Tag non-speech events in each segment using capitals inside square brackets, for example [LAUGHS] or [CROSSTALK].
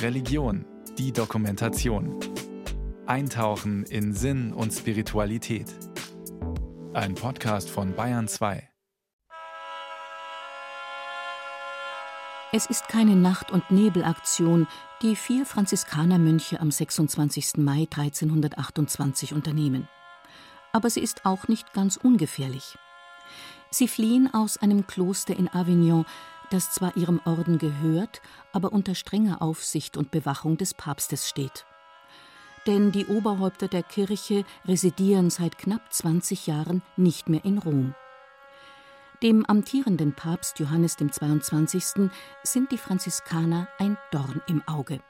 Religion, die Dokumentation. Eintauchen in Sinn und Spiritualität. Ein Podcast von Bayern 2. Es ist keine Nacht- und Nebelaktion, die vier Franziskanermönche am 26. Mai 1328 unternehmen. Aber sie ist auch nicht ganz ungefährlich. Sie fliehen aus einem Kloster in Avignon, das zwar ihrem Orden gehört, aber unter strenger Aufsicht und Bewachung des Papstes steht. Denn die Oberhäupter der Kirche residieren seit knapp 20 Jahren nicht mehr in Rom. Dem amtierenden Papst Johannes XXII. sind die Franziskaner ein Dorn im Auge.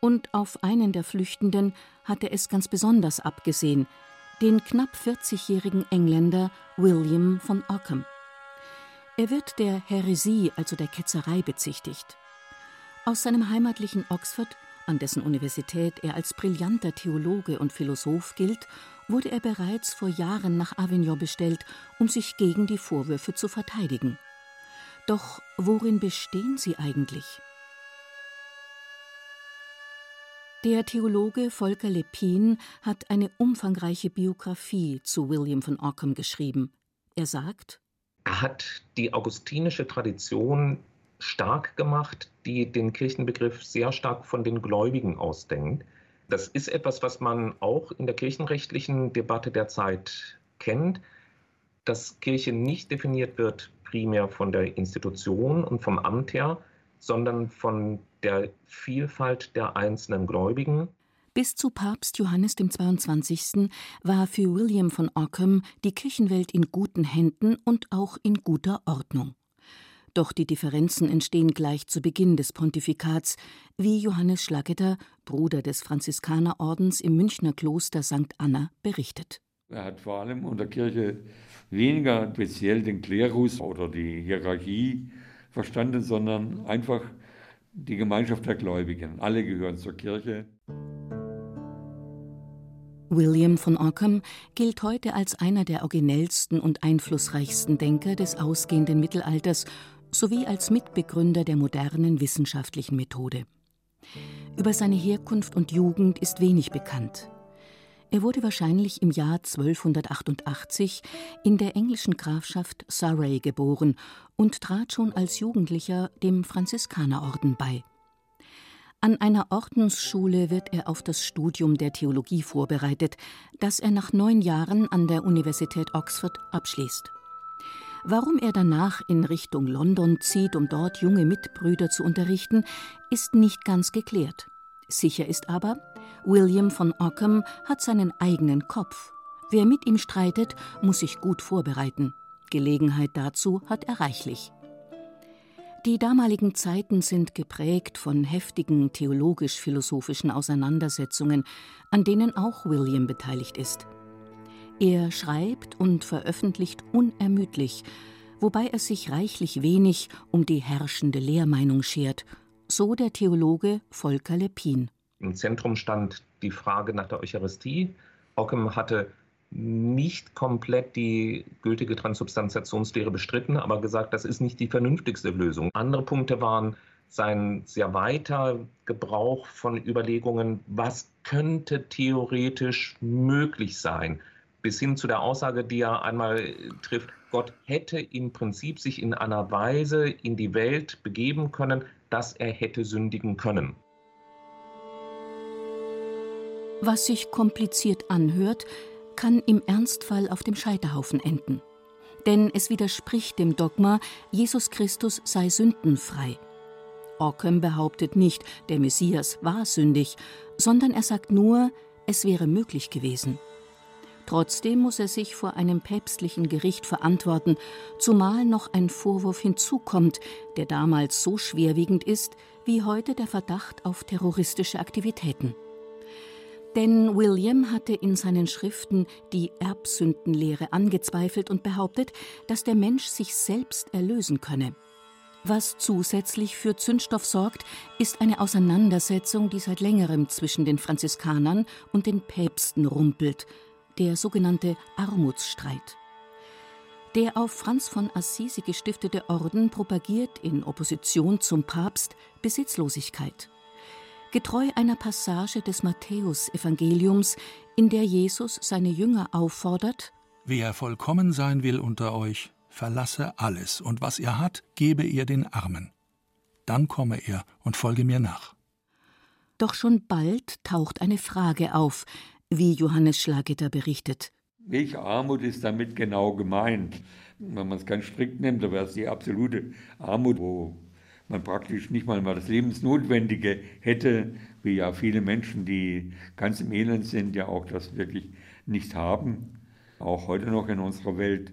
Und auf einen der Flüchtenden hat er es ganz besonders abgesehen, den knapp 40-jährigen Engländer William von Ockham. Er wird der Häresie, also der Ketzerei, bezichtigt. Aus seinem heimatlichen Oxford, an dessen Universität er als brillanter Theologe und Philosoph gilt, wurde er bereits vor Jahren nach Avignon bestellt, um sich gegen die Vorwürfe zu verteidigen. Doch worin bestehen sie eigentlich? Der Theologe Volker Lepin hat eine umfangreiche Biografie zu William von Ockham geschrieben. Er sagt: Er hat die augustinische Tradition stark gemacht, die den Kirchenbegriff sehr stark von den Gläubigen ausdenkt. Das ist etwas, was man auch in der kirchenrechtlichen Debatte der Zeit kennt, dass Kirche nicht definiert wird primär von der Institution und vom Amt her, sondern von der Vielfalt der einzelnen Gläubigen. Bis zu Papst Johannes dem 22. war für William von Ockham die Kirchenwelt in guten Händen und auch in guter Ordnung. Doch die Differenzen entstehen gleich zu Beginn des Pontifikats, wie Johannes Schlageter, Bruder des Franziskanerordens im Münchner Kloster St. Anna, berichtet. Er hat vor allem unter Kirche weniger speziell den Klerus oder die Hierarchie verstanden, sondern einfach die Gemeinschaft der Gläubigen. Alle gehören zur Kirche. William von Ockham gilt heute als einer der originellsten und einflussreichsten Denker des ausgehenden Mittelalters sowie als Mitbegründer der modernen wissenschaftlichen Methode. Über seine Herkunft und Jugend ist wenig bekannt. Er wurde wahrscheinlich im Jahr 1288 in der englischen Grafschaft Surrey geboren und trat schon als Jugendlicher dem Franziskanerorden bei. An einer Ordensschule wird er auf das Studium der Theologie vorbereitet, das er nach neun Jahren an der Universität Oxford abschließt. Warum er danach in Richtung London zieht, um dort junge Mitbrüder zu unterrichten, ist nicht ganz geklärt. Sicher ist aber, William von Ockham hat seinen eigenen Kopf. Wer mit ihm streitet, muss sich gut vorbereiten. Gelegenheit dazu hat er reichlich. Die damaligen Zeiten sind geprägt von heftigen theologisch-philosophischen Auseinandersetzungen, an denen auch William beteiligt ist. Er schreibt und veröffentlicht unermüdlich, wobei er sich reichlich wenig um die herrschende Lehrmeinung schert, so der Theologe Volker Lepin. Im Zentrum stand die Frage nach der Eucharistie. Ockham hatte nicht komplett die gültige Transubstantiationslehre bestritten, aber gesagt, das ist nicht die vernünftigste Lösung. Andere Punkte waren sein sehr weiter Gebrauch von Überlegungen, was könnte theoretisch möglich sein, bis hin zu der Aussage, die er einmal trifft, Gott hätte im Prinzip sich in einer Weise in die Welt begeben können, dass er hätte sündigen können. Was sich kompliziert anhört, kann im Ernstfall auf dem Scheiterhaufen enden. Denn es widerspricht dem Dogma, Jesus Christus sei sündenfrei. Ockham behauptet nicht, der Messias war sündig, sondern er sagt nur, es wäre möglich gewesen. Trotzdem muss er sich vor einem päpstlichen Gericht verantworten, zumal noch ein Vorwurf hinzukommt, der damals so schwerwiegend ist wie heute der Verdacht auf terroristische Aktivitäten. Denn William hatte in seinen Schriften die Erbsündenlehre angezweifelt und behauptet, dass der Mensch sich selbst erlösen könne. Was zusätzlich für Zündstoff sorgt, ist eine Auseinandersetzung, die seit längerem zwischen den Franziskanern und den Päpsten rumpelt, der sogenannte Armutsstreit. Der auf Franz von Assisi gestiftete Orden propagiert in Opposition zum Papst Besitzlosigkeit. Getreu einer Passage des Matthäusevangeliums, in der Jesus seine Jünger auffordert: Wer vollkommen sein will unter euch, verlasse alles und was er hat, gebe ihr den Armen. Dann komme er und folge mir nach. Doch schon bald taucht eine Frage auf, wie Johannes Schlageter berichtet. Welche Armut ist damit genau gemeint? Wenn man es ganz strikt nimmt, dann wäre es die absolute Armut, wo man praktisch nicht mal, mal das Lebensnotwendige hätte, wie ja viele Menschen, die ganz im Elend sind, ja auch das wirklich nicht haben, auch heute noch in unserer Welt.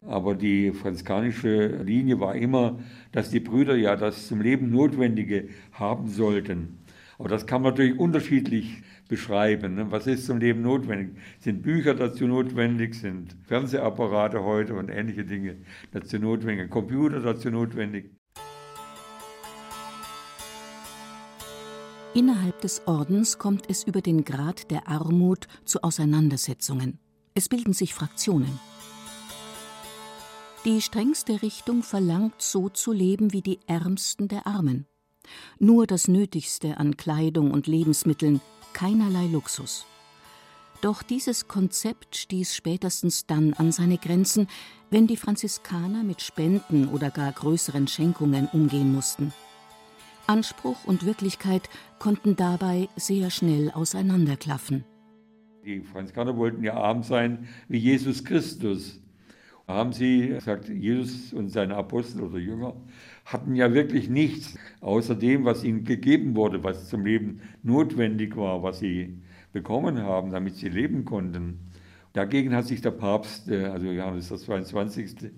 Aber die franziskanische Linie war immer, dass die Brüder ja das zum Leben Notwendige haben sollten. Aber das kann man natürlich unterschiedlich beschreiben. Ne? Was ist zum Leben notwendig? Sind Bücher dazu notwendig? Sind Fernsehapparate heute und ähnliche Dinge dazu notwendig? Computer dazu notwendig? Innerhalb des Ordens kommt es über den Grad der Armut zu Auseinandersetzungen. Es bilden sich Fraktionen. Die strengste Richtung verlangt, so zu leben wie die Ärmsten der Armen. Nur das Nötigste an Kleidung und Lebensmitteln, keinerlei Luxus. Doch dieses Konzept stieß spätestens dann an seine Grenzen, wenn die Franziskaner mit Spenden oder gar größeren Schenkungen umgehen mussten. Anspruch und Wirklichkeit konnten dabei sehr schnell auseinanderklaffen. Die Franziskaner wollten ja arm sein wie Jesus Christus. Haben sie, sagt Jesus und seine Apostel oder Jünger, hatten ja wirklich nichts außer dem, was ihnen gegeben wurde, was zum Leben notwendig war, was sie bekommen haben, damit sie leben konnten. Dagegen hat sich der Papst, äh, also Johannes der 22.,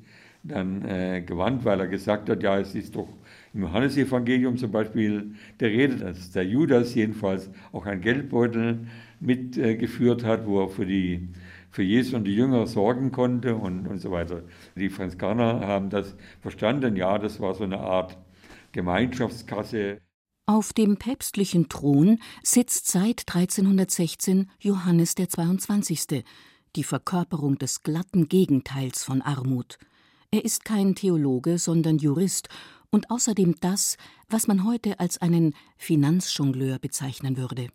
dann äh, gewandt, weil er gesagt hat, ja, es ist doch im Johannesevangelium zum Beispiel der Rede, dass der Judas jedenfalls auch einen Geldbeutel mitgeführt äh, hat, wo er für die für Jesus und die Jünger sorgen konnte und, und so weiter. Die Franziskaner haben das verstanden, ja, das war so eine Art Gemeinschaftskasse. Auf dem päpstlichen Thron sitzt seit 1316 Johannes der 22., die Verkörperung des glatten Gegenteils von Armut. Er ist kein Theologe, sondern Jurist und außerdem das, was man heute als einen Finanzjongleur bezeichnen würde.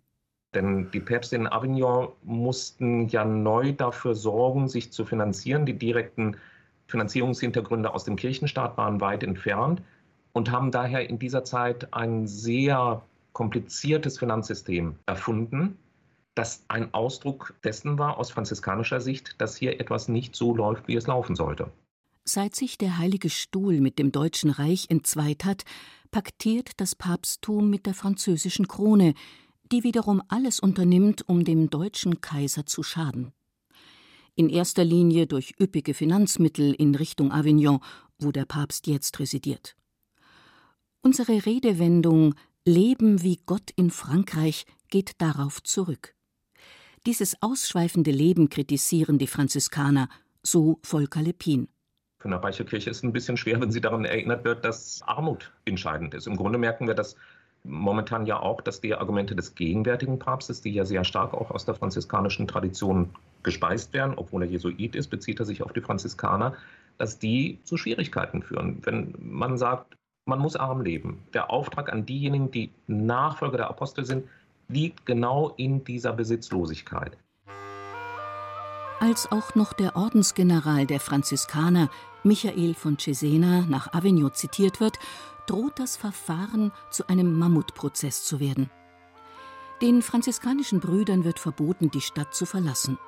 Denn die Päpste in Avignon mussten ja neu dafür sorgen, sich zu finanzieren. Die direkten Finanzierungshintergründe aus dem Kirchenstaat waren weit entfernt und haben daher in dieser Zeit ein sehr kompliziertes Finanzsystem erfunden, das ein Ausdruck dessen war aus franziskanischer Sicht, dass hier etwas nicht so läuft, wie es laufen sollte. Seit sich der Heilige Stuhl mit dem Deutschen Reich entzweit hat, paktiert das Papsttum mit der französischen Krone, die wiederum alles unternimmt, um dem deutschen Kaiser zu schaden. In erster Linie durch üppige Finanzmittel in Richtung Avignon, wo der Papst jetzt residiert. Unsere Redewendung Leben wie Gott in Frankreich geht darauf zurück. Dieses ausschweifende Leben kritisieren die Franziskaner, so Volker Lepin. Für eine reiche Kirche ist es ein bisschen schwer, wenn sie daran erinnert wird, dass Armut entscheidend ist. Im Grunde merken wir das momentan ja auch, dass die Argumente des gegenwärtigen Papstes, die ja sehr stark auch aus der franziskanischen Tradition gespeist werden, obwohl er Jesuit ist, bezieht er sich auf die Franziskaner, dass die zu Schwierigkeiten führen. Wenn man sagt, man muss arm leben. Der Auftrag an diejenigen, die Nachfolger der Apostel sind, liegt genau in dieser Besitzlosigkeit. Als auch noch der Ordensgeneral der Franziskaner, Michael von Cesena, nach Avignon zitiert wird, droht das Verfahren zu einem Mammutprozess zu werden. Den franziskanischen Brüdern wird verboten, die Stadt zu verlassen.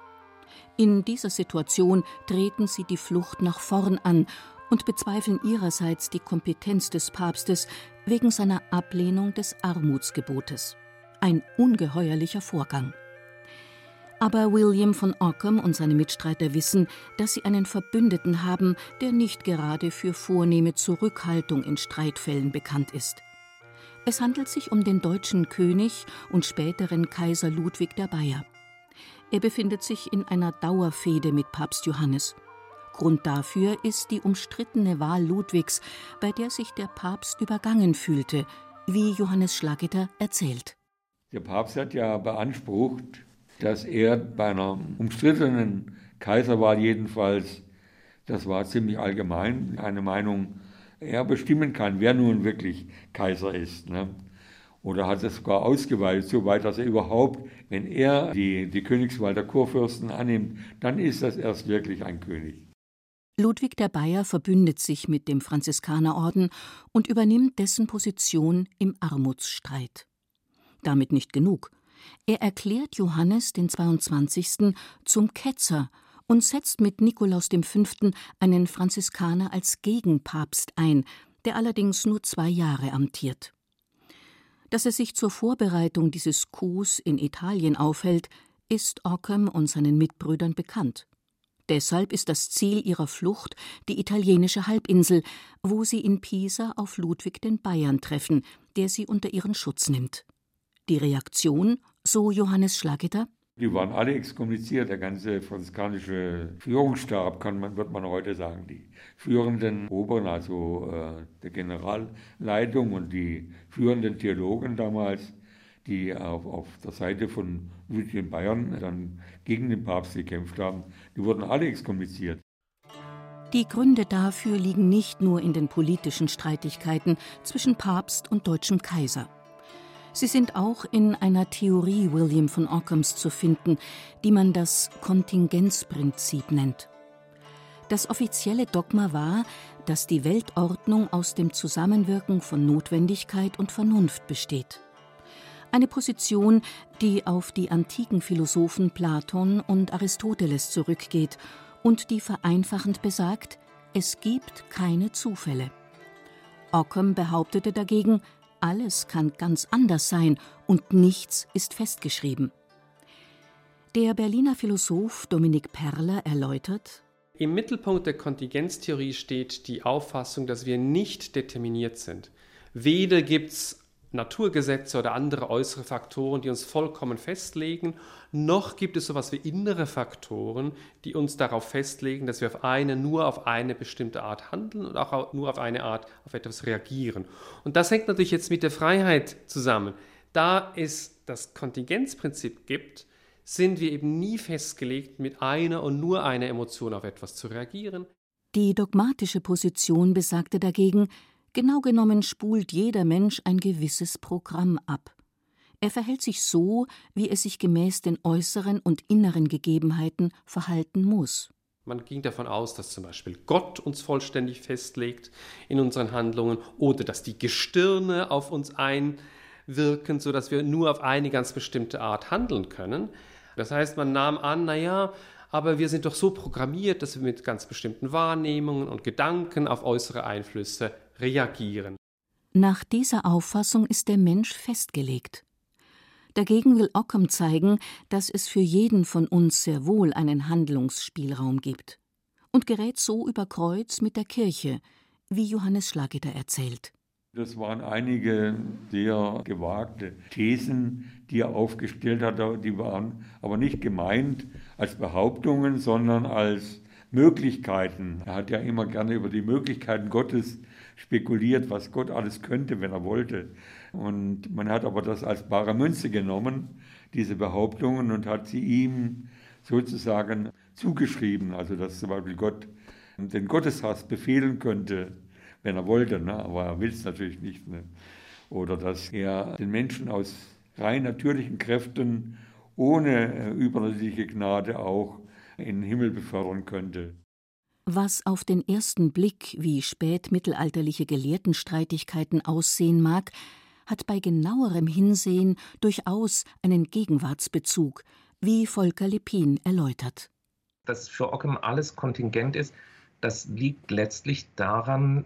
In dieser Situation treten sie die Flucht nach vorn an und bezweifeln ihrerseits die Kompetenz des Papstes wegen seiner Ablehnung des Armutsgebotes. Ein ungeheuerlicher Vorgang. Aber William von Ockham und seine Mitstreiter wissen, dass sie einen Verbündeten haben, der nicht gerade für vornehme Zurückhaltung in Streitfällen bekannt ist. Es handelt sich um den deutschen König und späteren Kaiser Ludwig der Bayer. Er befindet sich in einer Dauerfehde mit Papst Johannes. Grund dafür ist die umstrittene Wahl Ludwigs, bei der sich der Papst übergangen fühlte, wie Johannes Schlageter erzählt. Der Papst hat ja beansprucht, dass er bei einer umstrittenen Kaiserwahl jedenfalls Das war ziemlich allgemein eine Meinung, er bestimmen kann, wer nun wirklich Kaiser ist. Ne? Oder hat es sogar ausgeweitet, so weit, dass er überhaupt, wenn er die, die Königswahl der Kurfürsten annimmt, dann ist das erst wirklich ein König. Ludwig der Bayer verbündet sich mit dem Franziskanerorden und übernimmt dessen Position im Armutsstreit. Damit nicht genug. Er erklärt Johannes den 22. zum Ketzer und setzt mit Nikolaus V. einen Franziskaner als Gegenpapst ein, der allerdings nur zwei Jahre amtiert. Dass er sich zur Vorbereitung dieses Coups in Italien aufhält, ist Ockham und seinen Mitbrüdern bekannt. Deshalb ist das Ziel ihrer Flucht die italienische Halbinsel, wo sie in Pisa auf Ludwig den Bayern treffen, der sie unter ihren Schutz nimmt. Die Reaktion, so Johannes Schlageter? Die waren alle exkommuniziert, der ganze franziskanische Führungsstab, kann man, wird man heute sagen. Die führenden Oberen, also äh, der Generalleitung und die führenden Theologen damals, die auf, auf der Seite von Ludwig in Bayern dann gegen den Papst gekämpft haben, die wurden alle exkommuniziert. Die Gründe dafür liegen nicht nur in den politischen Streitigkeiten zwischen Papst und deutschem Kaiser. Sie sind auch in einer Theorie William von Ockhams zu finden, die man das Kontingenzprinzip nennt. Das offizielle Dogma war, dass die Weltordnung aus dem Zusammenwirken von Notwendigkeit und Vernunft besteht. Eine Position, die auf die antiken Philosophen Platon und Aristoteles zurückgeht und die vereinfachend besagt, es gibt keine Zufälle. Ockham behauptete dagegen, alles kann ganz anders sein und nichts ist festgeschrieben. Der Berliner Philosoph Dominik Perler erläutert, im Mittelpunkt der Kontingenztheorie steht die Auffassung, dass wir nicht determiniert sind. Weder gibt es Naturgesetze oder andere äußere Faktoren, die uns vollkommen festlegen, noch gibt es so etwas wie innere Faktoren, die uns darauf festlegen, dass wir auf eine, nur auf eine bestimmte Art handeln und auch nur auf eine Art auf etwas reagieren. Und das hängt natürlich jetzt mit der Freiheit zusammen. Da es das Kontingenzprinzip gibt, sind wir eben nie festgelegt, mit einer und nur einer Emotion auf etwas zu reagieren. Die dogmatische Position besagte dagegen, Genau genommen spult jeder Mensch ein gewisses Programm ab. Er verhält sich so, wie er sich gemäß den äußeren und inneren Gegebenheiten verhalten muss. Man ging davon aus, dass zum Beispiel Gott uns vollständig festlegt in unseren Handlungen oder dass die Gestirne auf uns einwirken, sodass wir nur auf eine ganz bestimmte Art handeln können. Das heißt, man nahm an, naja, aber wir sind doch so programmiert, dass wir mit ganz bestimmten Wahrnehmungen und Gedanken auf äußere Einflüsse reagieren. Nach dieser Auffassung ist der Mensch festgelegt. Dagegen will Ockham zeigen, dass es für jeden von uns sehr wohl einen Handlungsspielraum gibt und gerät so über Kreuz mit der Kirche, wie Johannes Schlageter erzählt. Das waren einige sehr gewagte Thesen, die er aufgestellt hat. Die waren aber nicht gemeint als Behauptungen, sondern als Möglichkeiten. Er hat ja immer gerne über die Möglichkeiten Gottes spekuliert, was Gott alles könnte, wenn er wollte. Und man hat aber das als bare Münze genommen, diese Behauptungen, und hat sie ihm sozusagen zugeschrieben. Also dass zum Beispiel Gott den Gotteshass befehlen könnte wenn er wollte, ne? aber er will es natürlich nicht. Ne? Oder dass er den Menschen aus rein natürlichen Kräften ohne äh, übernatürliche Gnade auch in den Himmel befördern könnte. Was auf den ersten Blick wie spätmittelalterliche Gelehrtenstreitigkeiten aussehen mag, hat bei genauerem Hinsehen durchaus einen Gegenwartsbezug, wie Volker Lepin erläutert. Dass für Ockham alles kontingent ist, das liegt letztlich daran,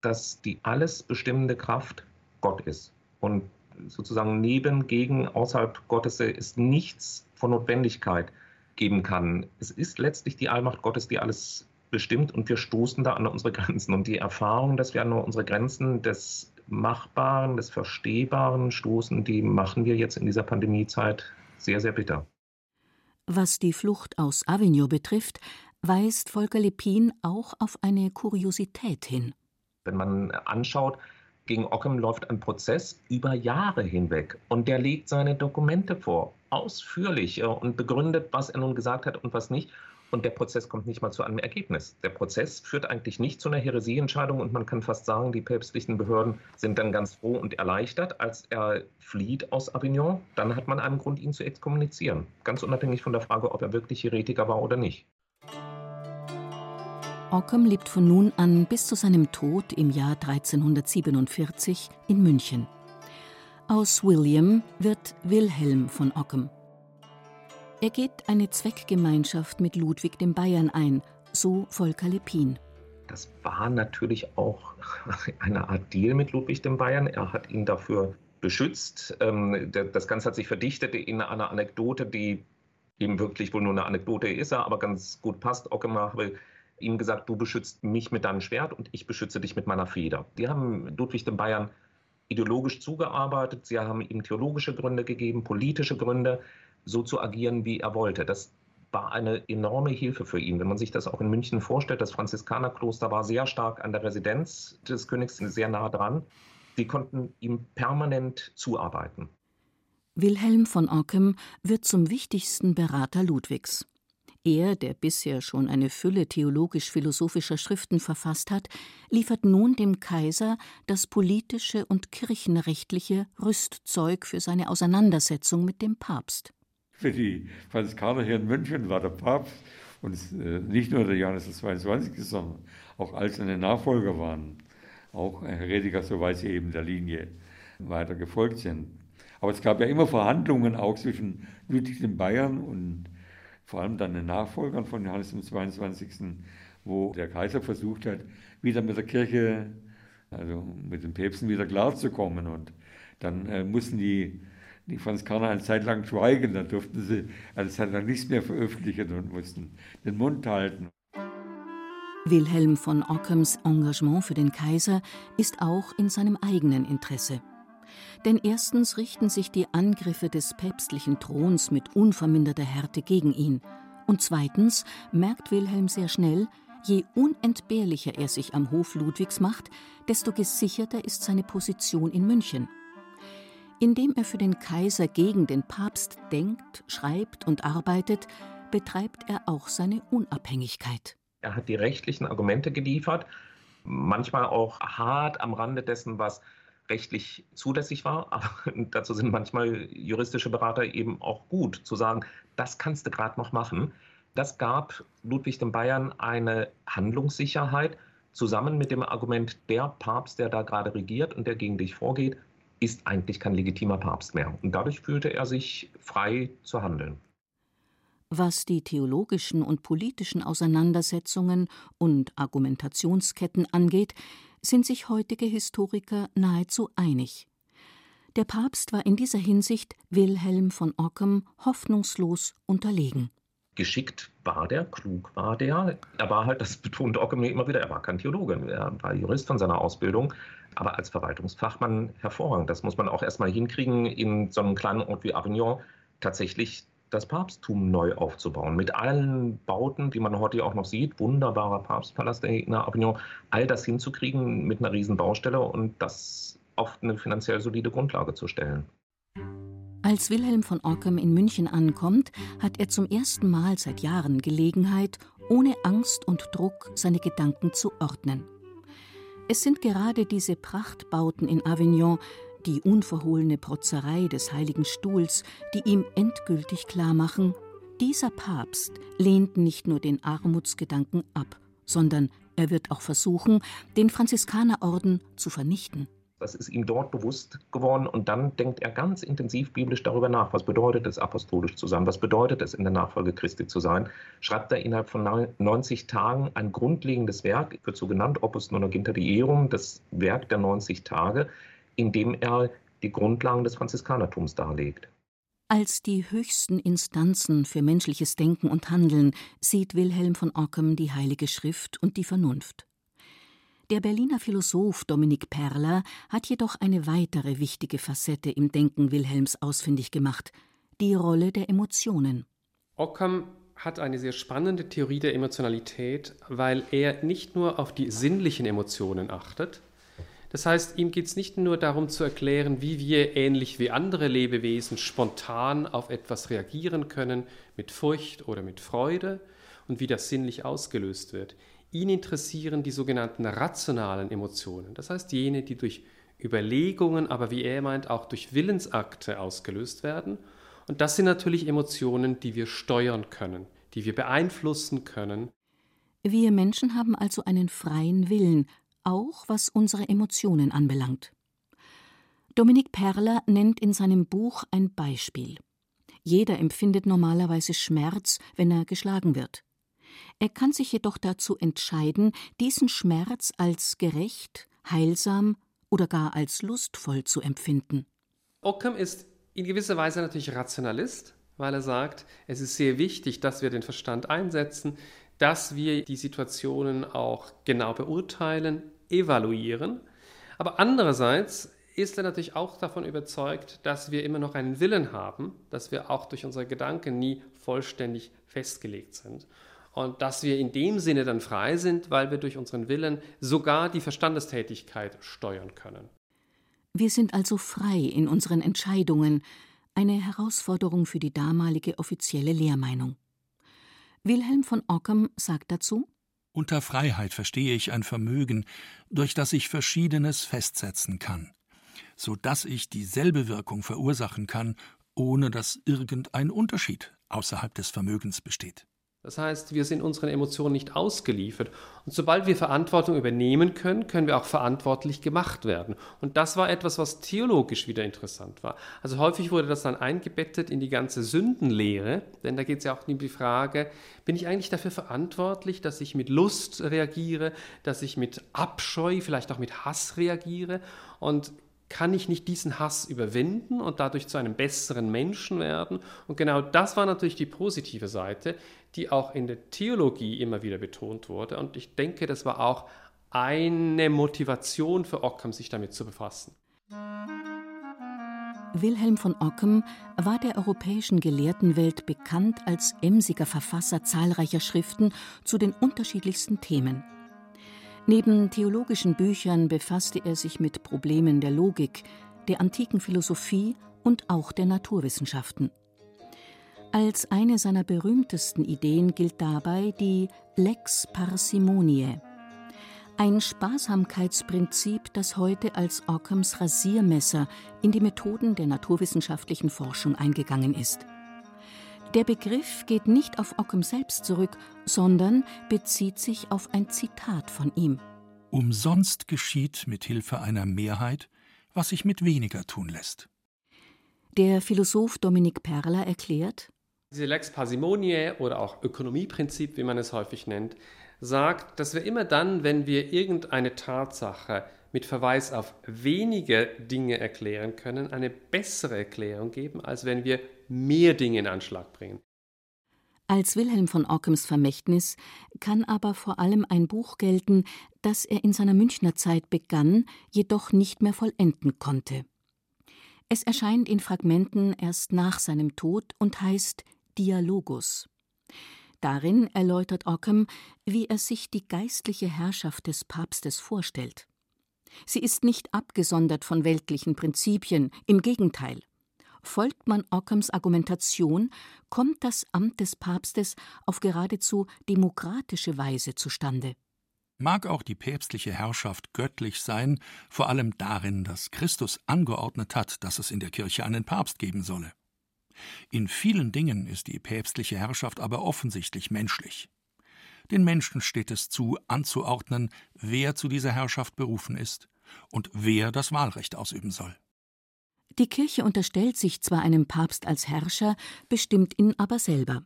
dass die alles bestimmende Kraft Gott ist. Und sozusagen neben, gegen, außerhalb Gottes ist nichts von Notwendigkeit geben kann. Es ist letztlich die Allmacht Gottes, die alles bestimmt und wir stoßen da an unsere Grenzen. Und die Erfahrung, dass wir an unsere Grenzen des Machbaren, des Verstehbaren stoßen, die machen wir jetzt in dieser Pandemiezeit sehr, sehr bitter. Was die Flucht aus Avignon betrifft, weist Volker Lepin auch auf eine Kuriosität hin. Wenn man anschaut, gegen Ockham läuft ein Prozess über Jahre hinweg und der legt seine Dokumente vor, ausführlich äh, und begründet, was er nun gesagt hat und was nicht. und der Prozess kommt nicht mal zu einem Ergebnis. Der Prozess führt eigentlich nicht zu einer Häresieentscheidung und man kann fast sagen, die päpstlichen Behörden sind dann ganz froh und erleichtert, als er flieht aus Avignon. Dann hat man einen Grund, ihn zu exkommunizieren. Ganz unabhängig von der Frage, ob er wirklich Heretiker war oder nicht. Ockham lebt von nun an bis zu seinem Tod im Jahr 1347 in München. Aus William wird Wilhelm von Ockham. Er geht eine Zweckgemeinschaft mit Ludwig dem Bayern ein, so Volker Lepin. Das war natürlich auch [LAUGHS] eine Art Deal mit Ludwig dem Bayern. Er hat ihn dafür beschützt. Ähm, das Ganze hat sich verdichtet in einer Anekdote, die eben wirklich wohl nur eine Anekdote ist, aber ganz gut passt. Ockemar habe ihm gesagt, du beschützt mich mit deinem Schwert und ich beschütze dich mit meiner Feder. Die haben Ludwig dem Bayern ideologisch zugearbeitet, sie haben ihm theologische Gründe gegeben, politische Gründe so zu agieren, wie er wollte. Das war eine enorme Hilfe für ihn. Wenn man sich das auch in München vorstellt, das Franziskanerkloster war sehr stark an der Residenz des Königs sehr nah dran. Sie konnten ihm permanent zuarbeiten. Wilhelm von Ockham wird zum wichtigsten Berater Ludwigs. Er, der bisher schon eine Fülle theologisch-philosophischer Schriften verfasst hat, liefert nun dem Kaiser das politische und kirchenrechtliche Rüstzeug für seine Auseinandersetzung mit dem Papst für die Franziskaner hier in München war der Papst und äh, nicht nur der Johannes 22., sondern auch all seine Nachfolger waren auch Heretiker, soweit sie eben der Linie weiter gefolgt sind. Aber es gab ja immer Verhandlungen auch zwischen Ludwig den Bayern und vor allem dann den Nachfolgern von Johannes dem 22., wo der Kaiser versucht hat, wieder mit der Kirche, also mit den Päpsten wieder klarzukommen. Und dann äh, mussten die die Franziskaner eine Zeit lang schweigen, dann durften sie eine Zeit lang nichts mehr veröffentlichen und mussten den Mund halten. Wilhelm von Ockhams Engagement für den Kaiser ist auch in seinem eigenen Interesse. Denn erstens richten sich die Angriffe des päpstlichen Throns mit unverminderter Härte gegen ihn, und zweitens merkt Wilhelm sehr schnell, je unentbehrlicher er sich am Hof Ludwigs macht, desto gesicherter ist seine Position in München. Indem er für den Kaiser gegen den Papst denkt, schreibt und arbeitet, betreibt er auch seine Unabhängigkeit. Er hat die rechtlichen Argumente geliefert, manchmal auch hart am Rande dessen, was rechtlich zulässig war. Aber [LAUGHS] dazu sind manchmal juristische Berater eben auch gut, zu sagen, das kannst du gerade noch machen. Das gab Ludwig dem Bayern eine Handlungssicherheit, zusammen mit dem Argument, der Papst, der da gerade regiert und der gegen dich vorgeht, ist eigentlich kein legitimer Papst mehr. Und dadurch fühlte er sich frei zu handeln. Was die theologischen und politischen Auseinandersetzungen und Argumentationsketten angeht, sind sich heutige Historiker nahezu einig. Der Papst war in dieser Hinsicht Wilhelm von Ockham hoffnungslos unterlegen. Geschickt war der, klug war der. Er war halt, das betont Ockham immer wieder, er war kein Theologe, er war Jurist von seiner Ausbildung aber als Verwaltungsfachmann hervorragend. Das muss man auch erstmal hinkriegen, in so einem kleinen Ort wie Avignon tatsächlich das Papsttum neu aufzubauen. Mit allen Bauten, die man heute auch noch sieht, wunderbarer Papstpalast in Avignon, all das hinzukriegen mit einer riesen Baustelle und das auf eine finanziell solide Grundlage zu stellen. Als Wilhelm von Ockham in München ankommt, hat er zum ersten Mal seit Jahren Gelegenheit, ohne Angst und Druck seine Gedanken zu ordnen. Es sind gerade diese Prachtbauten in Avignon, die unverhohlene Protzerei des Heiligen Stuhls, die ihm endgültig klarmachen, dieser Papst lehnt nicht nur den Armutsgedanken ab, sondern er wird auch versuchen, den Franziskanerorden zu vernichten. Das ist ihm dort bewusst geworden und dann denkt er ganz intensiv biblisch darüber nach. Was bedeutet es, apostolisch zu sein? Was bedeutet es, in der Nachfolge Christi zu sein? Schreibt er innerhalb von 90 Tagen ein grundlegendes Werk, wird so genannt, Opus Nonagintarium, das Werk der 90 Tage, in dem er die Grundlagen des Franziskanertums darlegt. Als die höchsten Instanzen für menschliches Denken und Handeln sieht Wilhelm von Ockham die Heilige Schrift und die Vernunft. Der Berliner Philosoph Dominik Perler hat jedoch eine weitere wichtige Facette im Denken Wilhelms ausfindig gemacht: die Rolle der Emotionen. Ockham hat eine sehr spannende Theorie der Emotionalität, weil er nicht nur auf die sinnlichen Emotionen achtet. Das heißt, ihm geht es nicht nur darum zu erklären, wie wir ähnlich wie andere Lebewesen spontan auf etwas reagieren können, mit Furcht oder mit Freude, und wie das sinnlich ausgelöst wird. Ihn interessieren die sogenannten rationalen Emotionen, das heißt jene, die durch Überlegungen, aber wie er meint, auch durch Willensakte ausgelöst werden. Und das sind natürlich Emotionen, die wir steuern können, die wir beeinflussen können. Wir Menschen haben also einen freien Willen, auch was unsere Emotionen anbelangt. Dominik Perler nennt in seinem Buch ein Beispiel. Jeder empfindet normalerweise Schmerz, wenn er geschlagen wird. Er kann sich jedoch dazu entscheiden, diesen Schmerz als gerecht, heilsam oder gar als lustvoll zu empfinden. Ockham ist in gewisser Weise natürlich Rationalist, weil er sagt, es ist sehr wichtig, dass wir den Verstand einsetzen, dass wir die Situationen auch genau beurteilen, evaluieren. Aber andererseits ist er natürlich auch davon überzeugt, dass wir immer noch einen Willen haben, dass wir auch durch unsere Gedanken nie vollständig festgelegt sind. Und dass wir in dem Sinne dann frei sind, weil wir durch unseren Willen sogar die Verstandestätigkeit steuern können. Wir sind also frei in unseren Entscheidungen, eine Herausforderung für die damalige offizielle Lehrmeinung. Wilhelm von Ockham sagt dazu Unter Freiheit verstehe ich ein Vermögen, durch das ich Verschiedenes festsetzen kann so dass ich dieselbe Wirkung verursachen kann, ohne dass irgendein Unterschied außerhalb des Vermögens besteht. Das heißt, wir sind unseren Emotionen nicht ausgeliefert. Und sobald wir Verantwortung übernehmen können, können wir auch verantwortlich gemacht werden. Und das war etwas, was theologisch wieder interessant war. Also häufig wurde das dann eingebettet in die ganze Sündenlehre, denn da geht es ja auch um die Frage, bin ich eigentlich dafür verantwortlich, dass ich mit Lust reagiere, dass ich mit Abscheu, vielleicht auch mit Hass reagiere? Und kann ich nicht diesen Hass überwinden und dadurch zu einem besseren Menschen werden? Und genau das war natürlich die positive Seite, die auch in der Theologie immer wieder betont wurde. Und ich denke, das war auch eine Motivation für Ockham, sich damit zu befassen. Wilhelm von Ockham war der europäischen Gelehrtenwelt bekannt als emsiger Verfasser zahlreicher Schriften zu den unterschiedlichsten Themen. Neben theologischen Büchern befasste er sich mit Problemen der Logik, der antiken Philosophie und auch der Naturwissenschaften. Als eine seiner berühmtesten Ideen gilt dabei die Lex Parsimoniae, ein Sparsamkeitsprinzip, das heute als Ockhams Rasiermesser in die Methoden der naturwissenschaftlichen Forschung eingegangen ist. Der Begriff geht nicht auf Ockham selbst zurück, sondern bezieht sich auf ein Zitat von ihm. Umsonst geschieht mit Hilfe einer Mehrheit, was sich mit weniger tun lässt. Der Philosoph Dominik Perler erklärt, diese Lex Parsimoniae oder auch Ökonomieprinzip, wie man es häufig nennt, sagt, dass wir immer dann, wenn wir irgendeine Tatsache mit Verweis auf wenige Dinge erklären können, eine bessere Erklärung geben, als wenn wir mehr Dinge in Anschlag bringen. Als Wilhelm von Ockhams Vermächtnis kann aber vor allem ein Buch gelten, das er in seiner Münchner Zeit begann, jedoch nicht mehr vollenden konnte. Es erscheint in Fragmenten erst nach seinem Tod und heißt Dialogus. Darin erläutert Ockham, wie er sich die geistliche Herrschaft des Papstes vorstellt. Sie ist nicht abgesondert von weltlichen Prinzipien, im Gegenteil. Folgt man Ockhams Argumentation, kommt das Amt des Papstes auf geradezu demokratische Weise zustande. Mag auch die päpstliche Herrschaft göttlich sein, vor allem darin, dass Christus angeordnet hat, dass es in der Kirche einen Papst geben solle. In vielen Dingen ist die päpstliche Herrschaft aber offensichtlich menschlich. Den Menschen steht es zu, anzuordnen, wer zu dieser Herrschaft berufen ist und wer das Wahlrecht ausüben soll. Die Kirche unterstellt sich zwar einem Papst als Herrscher, bestimmt ihn aber selber.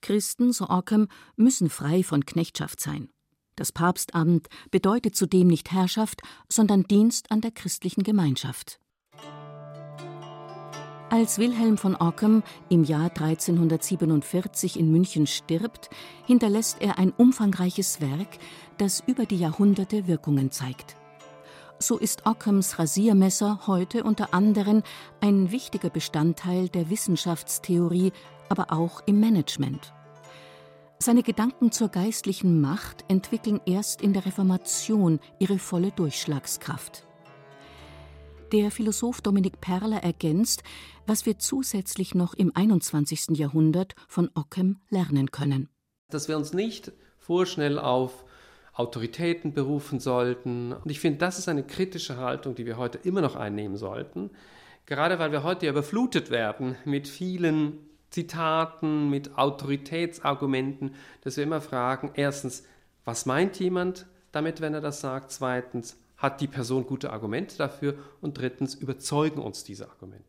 Christen, so Ockham, müssen frei von Knechtschaft sein. Das Papstamt bedeutet zudem nicht Herrschaft, sondern Dienst an der christlichen Gemeinschaft. Als Wilhelm von Ockham im Jahr 1347 in München stirbt, hinterlässt er ein umfangreiches Werk, das über die Jahrhunderte Wirkungen zeigt. So ist Ockhams Rasiermesser heute unter anderem ein wichtiger Bestandteil der Wissenschaftstheorie, aber auch im Management. Seine Gedanken zur geistlichen Macht entwickeln erst in der Reformation ihre volle Durchschlagskraft. Der Philosoph Dominik Perler ergänzt, was wir zusätzlich noch im 21. Jahrhundert von Ockham lernen können. dass wir uns nicht vorschnell auf Autoritäten berufen sollten. Und ich finde, das ist eine kritische Haltung, die wir heute immer noch einnehmen sollten, gerade weil wir heute überflutet werden mit vielen Zitaten, mit Autoritätsargumenten, dass wir immer fragen, erstens, was meint jemand damit, wenn er das sagt? Zweitens, hat die Person gute Argumente dafür? Und drittens, überzeugen uns diese Argumente?